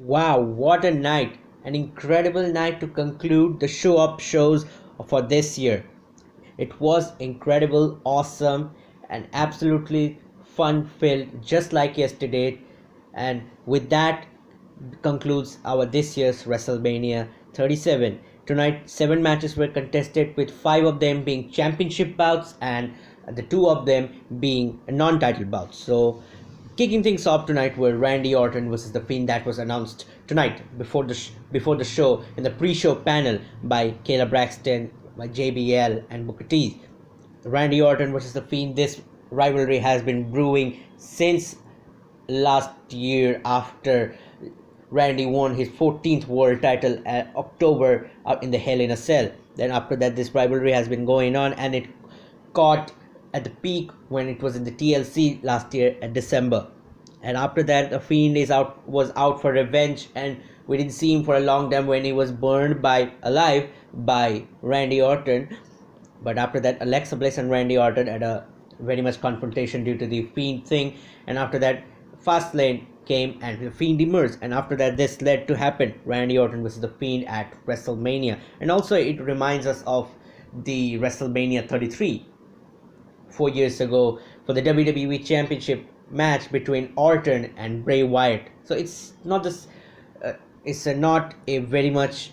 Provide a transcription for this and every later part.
Wow, what a night! An incredible night to conclude the show of shows for this year. It was incredible, awesome, and absolutely fun filled, just like yesterday. And with that concludes our this year's WrestleMania 37. Tonight, seven matches were contested, with five of them being championship bouts and the two of them being non-title bouts. So Kicking things off tonight were Randy Orton versus the Fiend that was announced tonight before the sh- before the show in the pre-show panel by Kayla Braxton, by JBL and Booker T. Randy Orton versus the Fiend. This rivalry has been brewing since last year after Randy won his 14th world title at October uh, in the Hell in a Cell. Then after that, this rivalry has been going on, and it caught at the peak when it was in the TLC last year at December. And after that, the Fiend is out was out for revenge, and we didn't see him for a long time when he was burned by alive by Randy Orton. But after that, Alexa Bliss and Randy Orton had a very much confrontation due to the Fiend thing, and after that, Fastlane came and the Fiend emerged, and after that, this led to happen. Randy Orton versus the Fiend at WrestleMania, and also it reminds us of the WrestleMania 33 four years ago for the WWE Championship match between Orton and Bray Wyatt. So it's not this, uh, it's a not a very much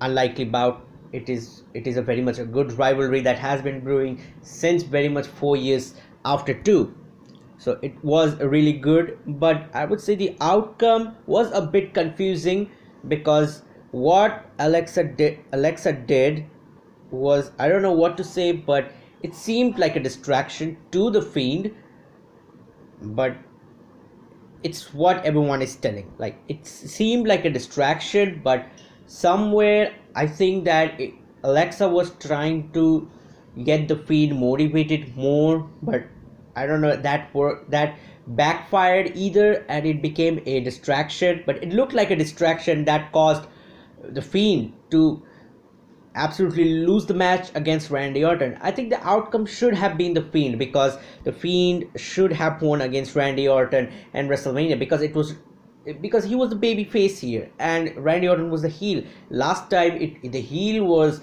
unlikely bout. It is it is a very much a good rivalry that has been brewing since very much four years after two. So it was really good, but I would say the outcome was a bit confusing because what Alexa did Alexa did was I don't know what to say, but it seemed like a distraction to the fiend, but it's what everyone is telling. Like it seemed like a distraction, but somewhere I think that it, Alexa was trying to get the fiend motivated more, but I don't know that work that backfired either, and it became a distraction. But it looked like a distraction that caused the fiend to absolutely lose the match against Randy Orton. I think the outcome should have been the Fiend because the Fiend should have won against Randy Orton and WrestleMania because it was because he was the baby face here and Randy Orton was the heel. Last time it the heel was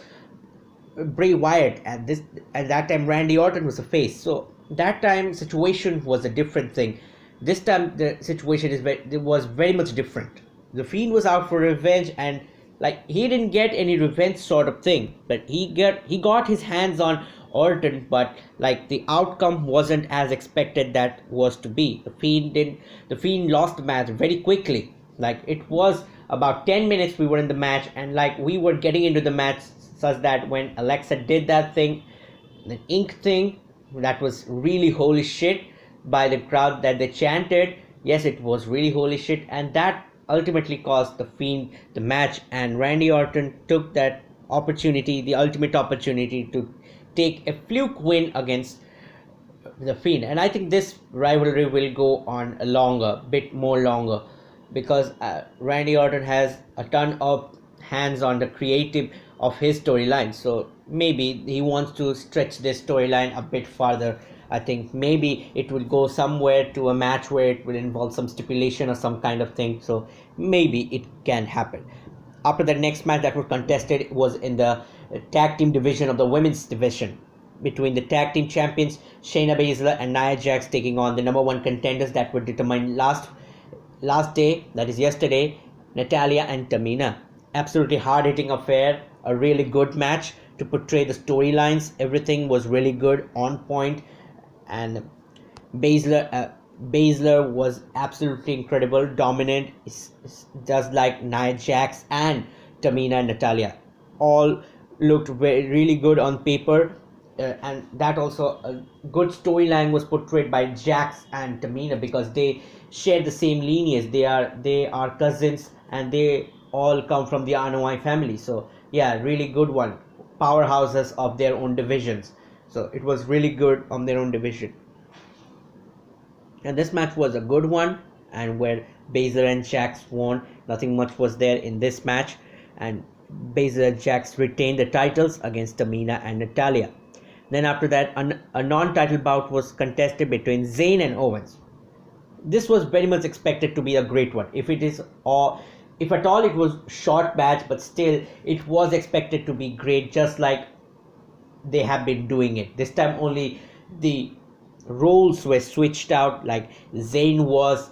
Bray Wyatt and this at that time Randy Orton was the face. So that time situation was a different thing. This time the situation is very, was very much different. The Fiend was out for revenge and like he didn't get any revenge sort of thing but he got he got his hands on Orton but like the outcome wasn't as expected that was to be. The fiend did the fiend lost the match very quickly. Like it was about 10 minutes we were in the match and like we were getting into the match such that when Alexa did that thing the ink thing that was really holy shit by the crowd that they chanted. Yes it was really holy shit and that ultimately cost the Fiend the match, and Randy Orton took that opportunity, the ultimate opportunity to take a fluke win against the Fiend. And I think this rivalry will go on a longer, bit more longer, because uh, Randy Orton has a ton of hands on the creative of his storyline. So maybe he wants to stretch this storyline a bit farther I think maybe it will go somewhere to a match where it will involve some stipulation or some kind of thing. So maybe it can happen. After the next match that was contested was in the uh, tag team division of the women's division between the tag team champions Shayna Baszler and Nia Jax taking on the number one contenders that were determined last last day, that is yesterday, Natalya and Tamina. Absolutely hard hitting affair, a really good match to portray the storylines. Everything was really good, on point and Baszler uh, Baszler was absolutely incredible, dominant, just like Nia Jax and Tamina and Natalya. All looked very, really good on paper, uh, and that also a good storyline was portrayed by Jax and Tamina because they share the same lineage. They are they are cousins, and they all come from the Anoa'i family. So yeah, really good one. Powerhouses of their own divisions. So it was really good on their own division. And this match was a good one, and where Baszler and Jax won, nothing much was there in this match, and Baszler and Jax retained the titles against Tamina and Natalya. Then after that, a non-title bout was contested between Zayn and Owens. this was very much expected to be a great one. If it is or if at all it was short match, but still it was expected to be great, just like they have been doing it. This time only the roles were switched out. Like Zayn was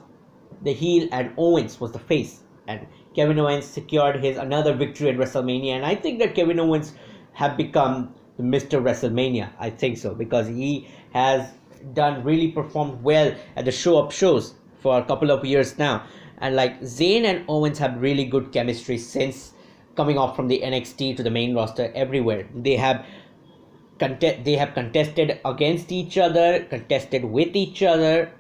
the heel and Owens was the face, and Kevin Owens secured his another victory at WrestleMania. And I think that Kevin Owens have become Mr. WrestleMania. I think so because he has done really performed well at the show of shows for a couple of years now. And like Zayn and Owens have really good chemistry since coming off from the NXT to the main roster everywhere. They have contest they have contested against each other, contested with each other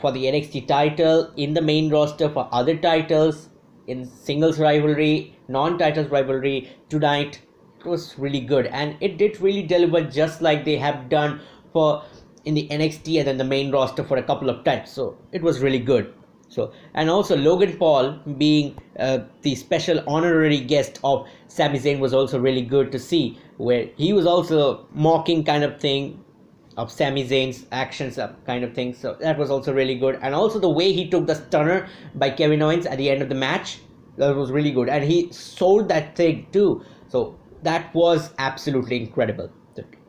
for the NXT title in the main roster for other titles in singles rivalry, non-titles rivalry tonight. It was really good and it did really deliver just like they have done for in the NXT and then the main roster for a couple of times. So it was really good. So and also Logan Paul being uh, the special honorary guest of Sami Zayn was also really good to see, where he was also mocking kind of thing of Sami Zayn's actions uh, kind of thing. So that was also really good, and also the way he took the stunner by Kevin Owens at the end of the match that was really good, and he sold that thing too. So that was absolutely incredible.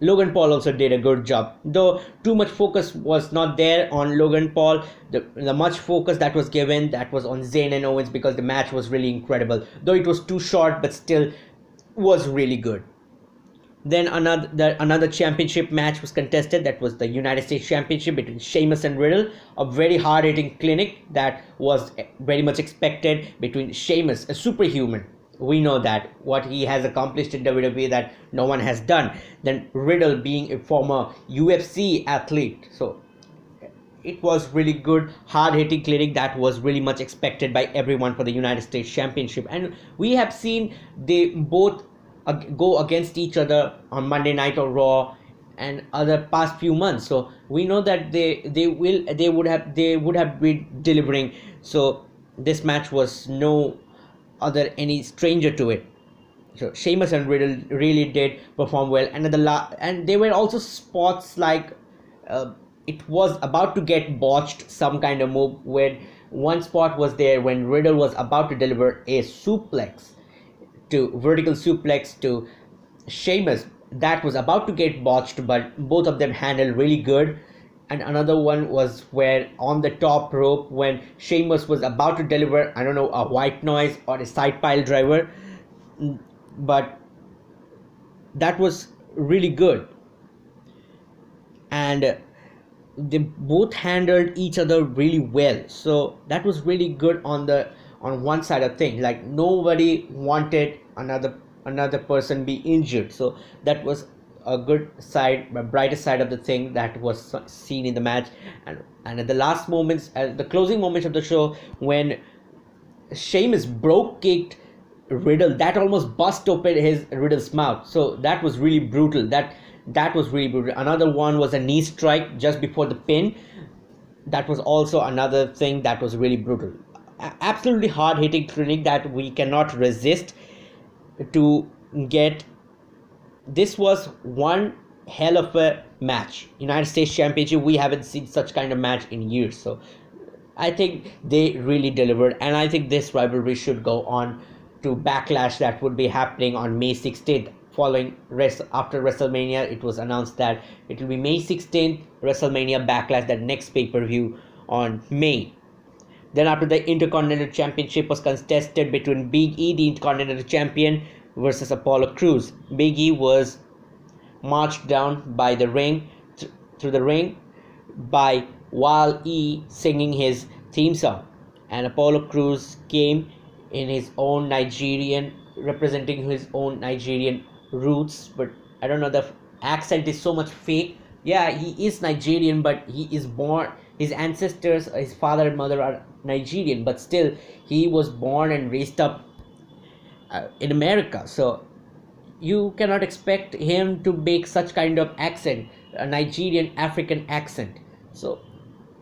Logan Paul also did a good job, though too much focus was not there on Logan Paul. The, the much focus that was given that was on Zayn and Owens because the match was really incredible, though it was too short, but still was really good. Then another the, another championship match was contested. That was the United States Championship between Sheamus and Riddle. A very hard hitting clinic that was very much expected between Sheamus, a superhuman, we know that what he has accomplished in WWE that no one has done. Then Riddle being a former UFC athlete, so it was really good. Hard hitting clinic that was really much expected by everyone for the United States Championship, and we have seen they both go against each other on Monday Night or Raw and other past few months. So we know that they they will they would have they would have been delivering. So this match was no other any stranger to it. So Sheamus and Riddle really did perform well, and the la- and there were also spots like uh, it was about to get botched, some kind of move where one spot was there when Riddle was about to deliver a suplex to vertical suplex to Sheamus. That was about to get botched, but both of them handled really good and another one was where on the top rope when Sheamus was about to deliver I don't know a white noise or a side pile driver. But that was really good. And they both handled each other really well. So that was really good on the on one side of thing. Like nobody wanted another another person be injured. So that was a good side, a brighter side of the thing that was seen in the match, and and at the last moments, at the closing moments of the show, when Sheamus Brogue kicked Riddle, that almost bust open his Riddle's mouth. So that was really brutal. That that was really brutal. Another one was a knee strike just before the pin. That was also another thing that was really brutal. Absolutely hard hitting clinic that we cannot resist to get this was one hell of a match. United States Championship, we haven't seen such kind of match in years. So I think they really delivered, and I think this rivalry should go on to Backlash that would be happening on May 16th. Following rest after WrestleMania, it was announced that it will be May 16th, WrestleMania Backlash, that next pay per view on May. Then after the Intercontinental Championship was contested between Big E, the Intercontinental Champion, versus Apollo Crews. Big E was marched down by the ring th- through the ring by while E singing his theme song, and Apollo Crews came in his own Nigerian, representing his own Nigerian roots. But I don't know the accent is so much fake. Yeah, he is Nigerian, but he is born. His ancestors, his father and mother are Nigerian, but still he was born and raised up uh, in America. So you cannot expect him to make such kind of accent, a Nigerian African accent. So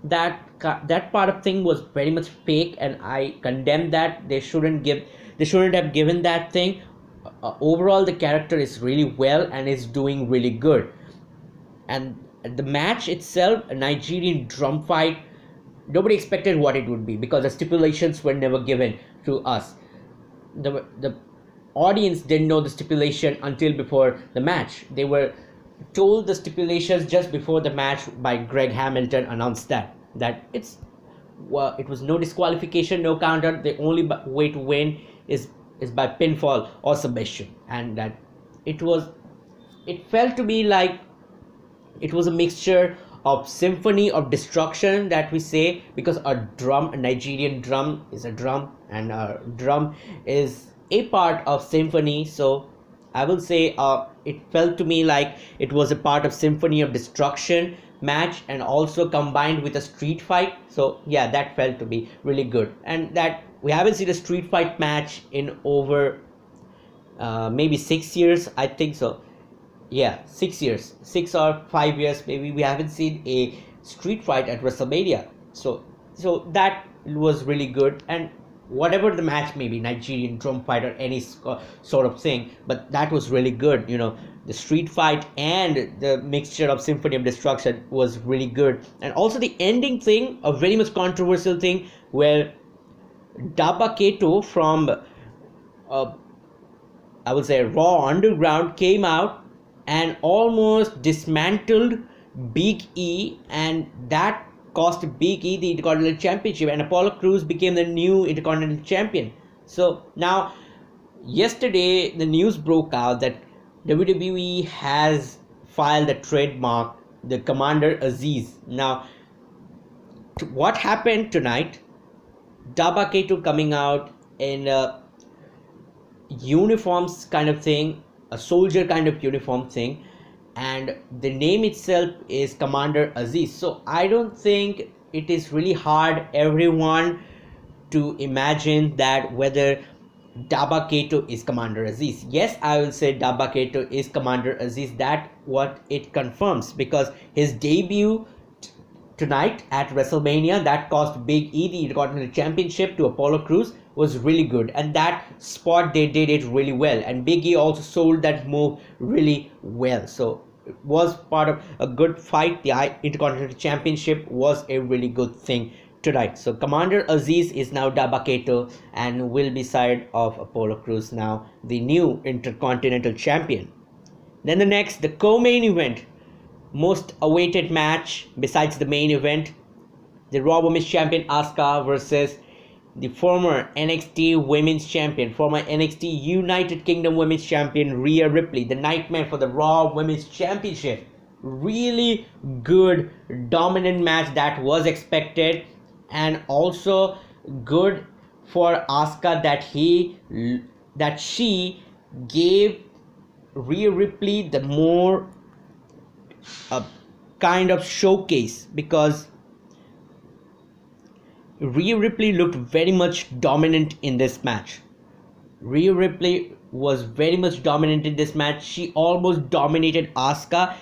that that part of thing was very much fake, and I condemn that. They shouldn't give, they shouldn't have given that thing. Uh, overall, the character is really well and is doing really good. And the match itself, a Nigerian drum fight, nobody expected what it would be because the stipulations were never given to us. The the audience didn't know the stipulation until before the match. They were told the stipulations just before the match by Greg Hamilton announced that that it's well, it was no disqualification, no counter. The only way to win is is by pinfall or submission, and that it was. It felt to me like it was a mixture of symphony of destruction that we say because a drum, a Nigerian drum, is a drum, and a drum is a part of symphony. So I will say uh, it felt to me like it was a part of symphony of destruction match and also combined with a street fight. So yeah that felt to be really good. And that we haven't seen a street fight match in over uh, maybe six years i think so yeah six years. Six or five years maybe. We haven't seen a street fight at wrestlemania. So so that was really good. And whatever the match may be nigerian drum fight or any sort of thing but that was really good you know. The street fight and the mixture of symphony of destruction was really good. And also the ending thing a very much controversial thing where Dabba-Kato from uh, I would say Raw Underground came out and almost dismantled Big E and that cost Big E the Intercontinental Championship and Apollo Crews became the new Intercontinental Champion so now yesterday the news broke out that WWE has filed a trademark, the Commander Aziz. Now, what happened tonight? Dabba-Kato coming out in a uniforms kind of thing, a soldier kind of uniform thing, and the name itself is Commander aziz So I don't think it is really hard everyone to imagine that whether Dabba-Kato is Commander Aziz. Yes, I will say Dabba-Kato is Commander Aziz. That what it confirms because his debut tonight at WrestleMania that cost Big E the Intercontinental Championship to Apollo Crews was really good, and that spot they did it really well. And Big E also sold that move really well. So it was part of a good fight. The Intercontinental Championship was a really good thing tonight. So Commander Aziz is now Dabba-Kato and will be side of Apollo Crews now, the new Intercontinental Champion. Then the next, the co-main event, most awaited match besides the main event, the Raw Women's Champion Asuka versus the former NXT Women's Champion, former NXT United Kingdom Women's Champion Rhea Ripley, the nightmare for the Raw Women's Championship. Really good, dominant match that was expected and also good for Asuka that he that she gave Rhea Ripley the more uh, kind of showcase because Rhea Ripley looked very much dominant in this match. Rhea Ripley was very much dominant in this match. She almost dominated Asuka.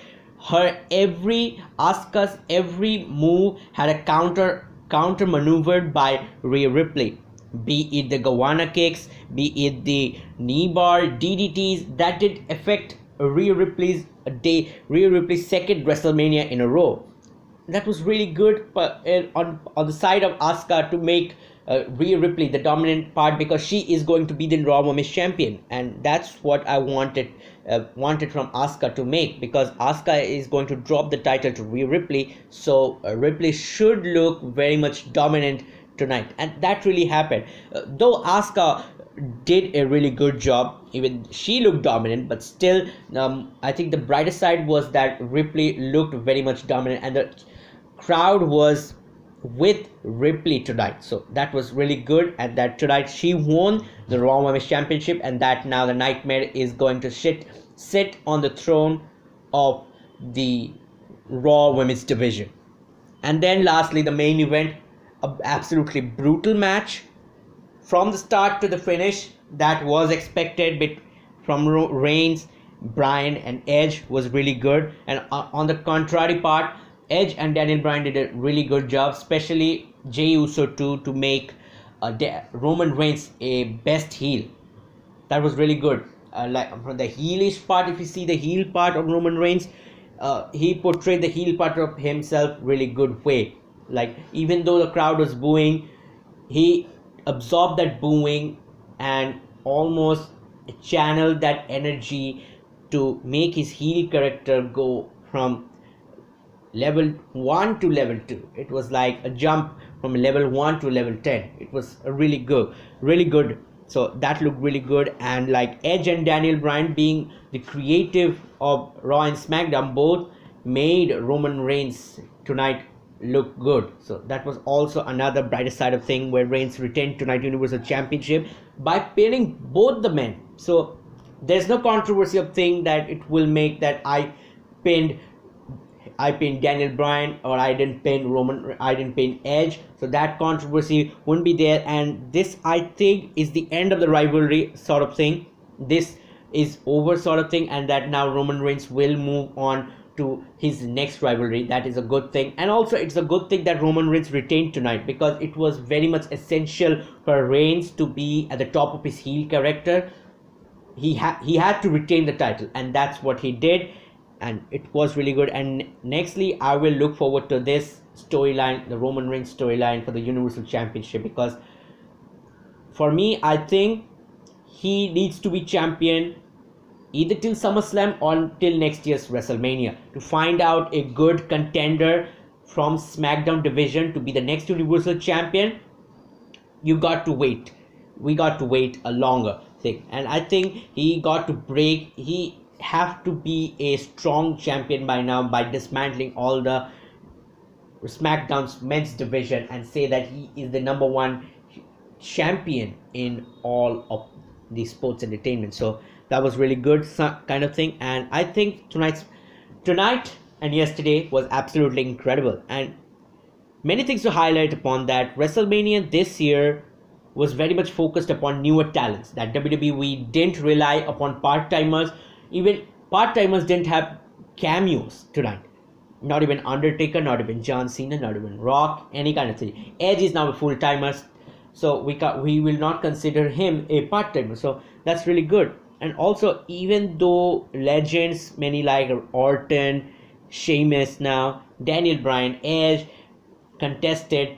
Her every Asuka's every move had a counter counter maneuvered by Rhea Ripley. Be it the Goanna kicks, be it the knee bar, DDTs, that did affect Rhea Ripley's day, Rhea Ripley's second WrestleMania in a row. That was really good on on the side of Asuka to make uh, Rhea Ripley the dominant part because she is going to be the Raw Women's Champion, and that's what I wanted uh, wanted from Asuka to make because Asuka is going to drop the title to Rhea Ripley, so uh, Ripley should look very much dominant tonight, and that really happened. Uh, though Asuka did a really good job, even she looked dominant, but still, um, I think the brighter side was that Ripley looked very much dominant, and the crowd was with Ripley tonight. So that was really good. And that tonight she won the Raw Women's Championship, and that now the Nightmare is going to sit sit on the throne of the Raw Women's Division. And then lastly, the main event, a absolutely brutal match from the start to the finish that was expected. But from Reigns, Bryan, and Edge was really good. And uh, on the contrary part, Edge and Daniel Bryan did a really good job, especially Jey Uso too, to make uh, Roman Reigns a best heel. That was really good. Uh, like from the heelish part, if you see the heel part of Roman Reigns, uh, he portrayed the heel part of himself really good way. Like even though the crowd was booing, he absorbed that booing and almost channeled that energy to make his heel character go from level 1 to level 2 it was like a jump from level 1 to level 10 it was really good really good. So that looked really good. And like edge and daniel bryan being the creative of raw and smackdown both made roman reigns tonight look good. So that was also another brighter side of thing where reigns retained tonight universal championship by pinning both the men. So there's no controversy of thing that it will make that i pinned I pinned Daniel Bryan or I didn't pin Roman I didn't pin Edge. So that controversy wouldn't be there. And this I think is the end of the rivalry sort of thing. This is over sort of thing. And that now Roman Reigns will move on to his next rivalry. That is a good thing. And also it's a good thing that Roman Reigns retained tonight because it was very much essential for Reigns to be at the top of his heel character. He had he had to retain the title. And that's what he did and it was really good and nextly i will look forward to this storyline the roman reigns storyline for the universal championship because for me i think he needs to be champion either till SummerSlam or till next year's WrestleMania to find out a good contender from SmackDown division to be the next Universal Champion. You got to wait. We got to wait a longer thing, and I think he got to break. He have to be a strong champion by now by dismantling all the SmackDown's men's division and say that he is the number one champion in all of the sports entertainment. So that was really good kind of thing, and I think tonight's tonight and yesterday was absolutely incredible and many things to highlight upon that. WrestleMania this year was very much focused upon newer talents that WWE didn't rely upon part timers even part-timers didn't have cameos tonight. Not even Undertaker, not even John Cena, not even Rock, any kind of thing. Edge is now a full-timer, so we ca- we will not consider him a part-timer. So that's really good. And also, even though legends, many like Orton, Sheamus now, Daniel Bryan, Edge, contested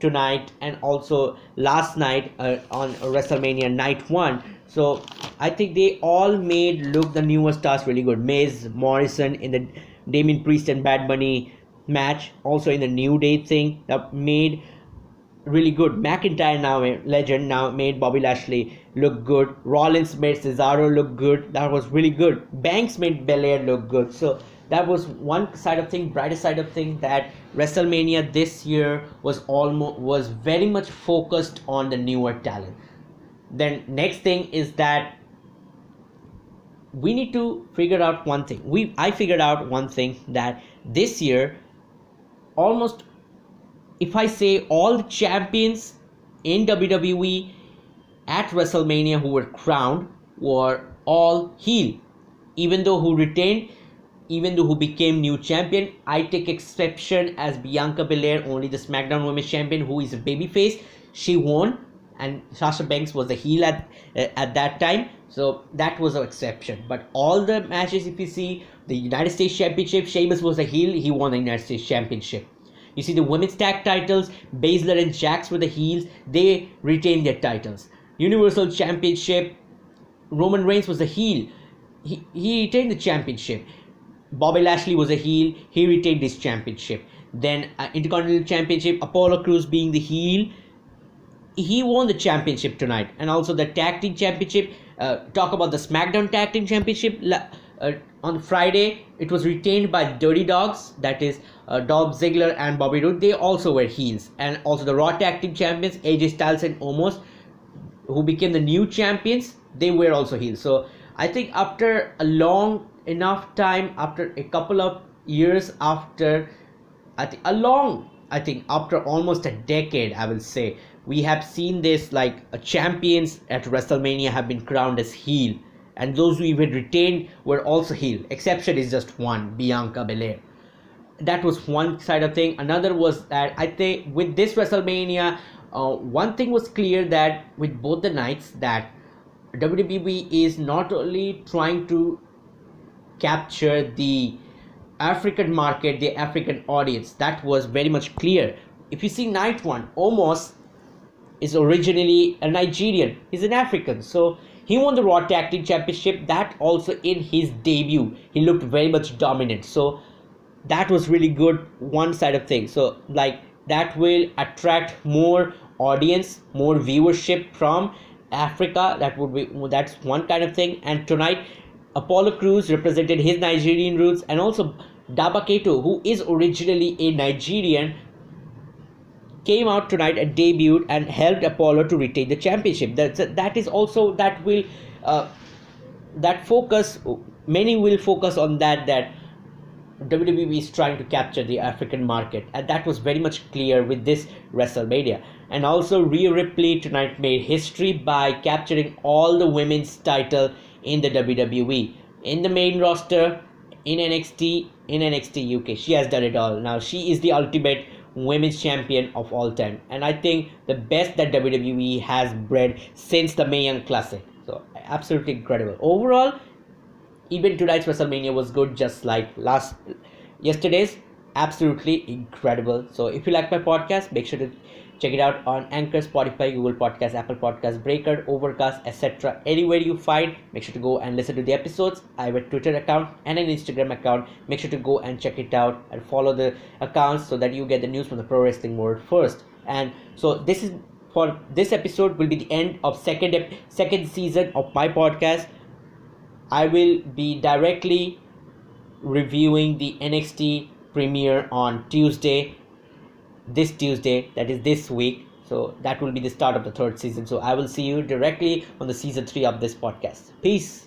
tonight and also last night uh, on WrestleMania night one. So I think they all made look the newer stars really good. Miz, Morrison in the Damien Priest and Bad Bunny match, also in the New Day thing that made really good. McIntyre now legend now made Bobby Lashley look good. Rollins made Cesaro look good. That was really good. Banks made Belair look good. So that was one side of thing. Brighter side of thing that WrestleMania this year was almost was very much focused on the newer talent. Then next thing is that we need to figure out one thing. We i figured out one thing that this year almost if i say all the champions in wwe at wrestlemania who were crowned were all heel. Even though who retained even though who became new champion i take exception as bianca belair only the smackdown women's champion who is a babyface. She won and Sasha Banks was the heel at uh, at that time. So that was an exception. But all the matches, if you see the United States Championship, Sheamus was a heel. He won the United States Championship. You see the women's tag titles, Baszler and Jax were the heels. They retained their titles. Universal Championship, Roman Reigns was a heel. He, he retained the championship. Bobby Lashley was a heel. He retained his championship. Then uh, Intercontinental Championship, Apollo Crews being the heel he won the championship tonight. And also the tag team championship uh, talk about the smackdown tag team championship uh, on friday it was retained by dirty dogs that is uh, Dolph Ziggler and Bobby Roode. They also were heels. And also the raw tag team champions AJ Styles and Omos who became the new champions they were also heels. So I think after a long enough time after a couple of years after I think a long I think after almost a decade I will say we have seen this like uh, champions at WrestleMania have been crowned as heel, and those who even retained were also heel. Exception is just one, Bianca Belair. That was one side of thing. Another was that I think with this WrestleMania, uh, one thing was clear that with both the nights that WWE is not only trying to capture the African market, the African audience. That was very much clear if you see night one, Omos is originally a Nigerian. He's an African. So he won the Raw Tag Team Championship. That also in his debut, he looked very much dominant. So that was really good. One side of things. So like that will attract more audience, more viewership from Africa. That would be that's one kind of thing. And tonight, Apollo Crews represented his Nigerian roots, and also Dabba-Kato, who is originally a Nigerian, came out tonight and debuted and helped Apollo to retain the championship. That that is also that will uh, that focus. Many will focus on that that WWE is trying to capture the African market, and that was very much clear with this WrestleMania. And also, Rhea Ripley tonight made history by capturing all the women's title in the WWE in the main roster, in NXT, in NXT UK. She has done it all. Now she is the ultimate women's champion of all time, and I think the best that WWE has bred since the Mae Young Classic. So absolutely incredible. Overall, even tonight's WrestleMania was good, just like last yesterday's. Absolutely incredible. So if you like my podcast, make sure to check it out on Anchor, Spotify, Google Podcast, Apple Podcast, Breaker, Overcast, etc. Anywhere you find, make sure to go and listen to the episodes. I have a Twitter account and an Instagram account. Make sure to go and check it out and follow the accounts so that you get the news from the pro wrestling world first. And so this is for this episode will be the end of second second season of my podcast. I will be directly reviewing the NXT premiere on Tuesday, this Tuesday, that is this week. So that will be the start of the third season. So I will see you directly on the season three of this podcast. Peace.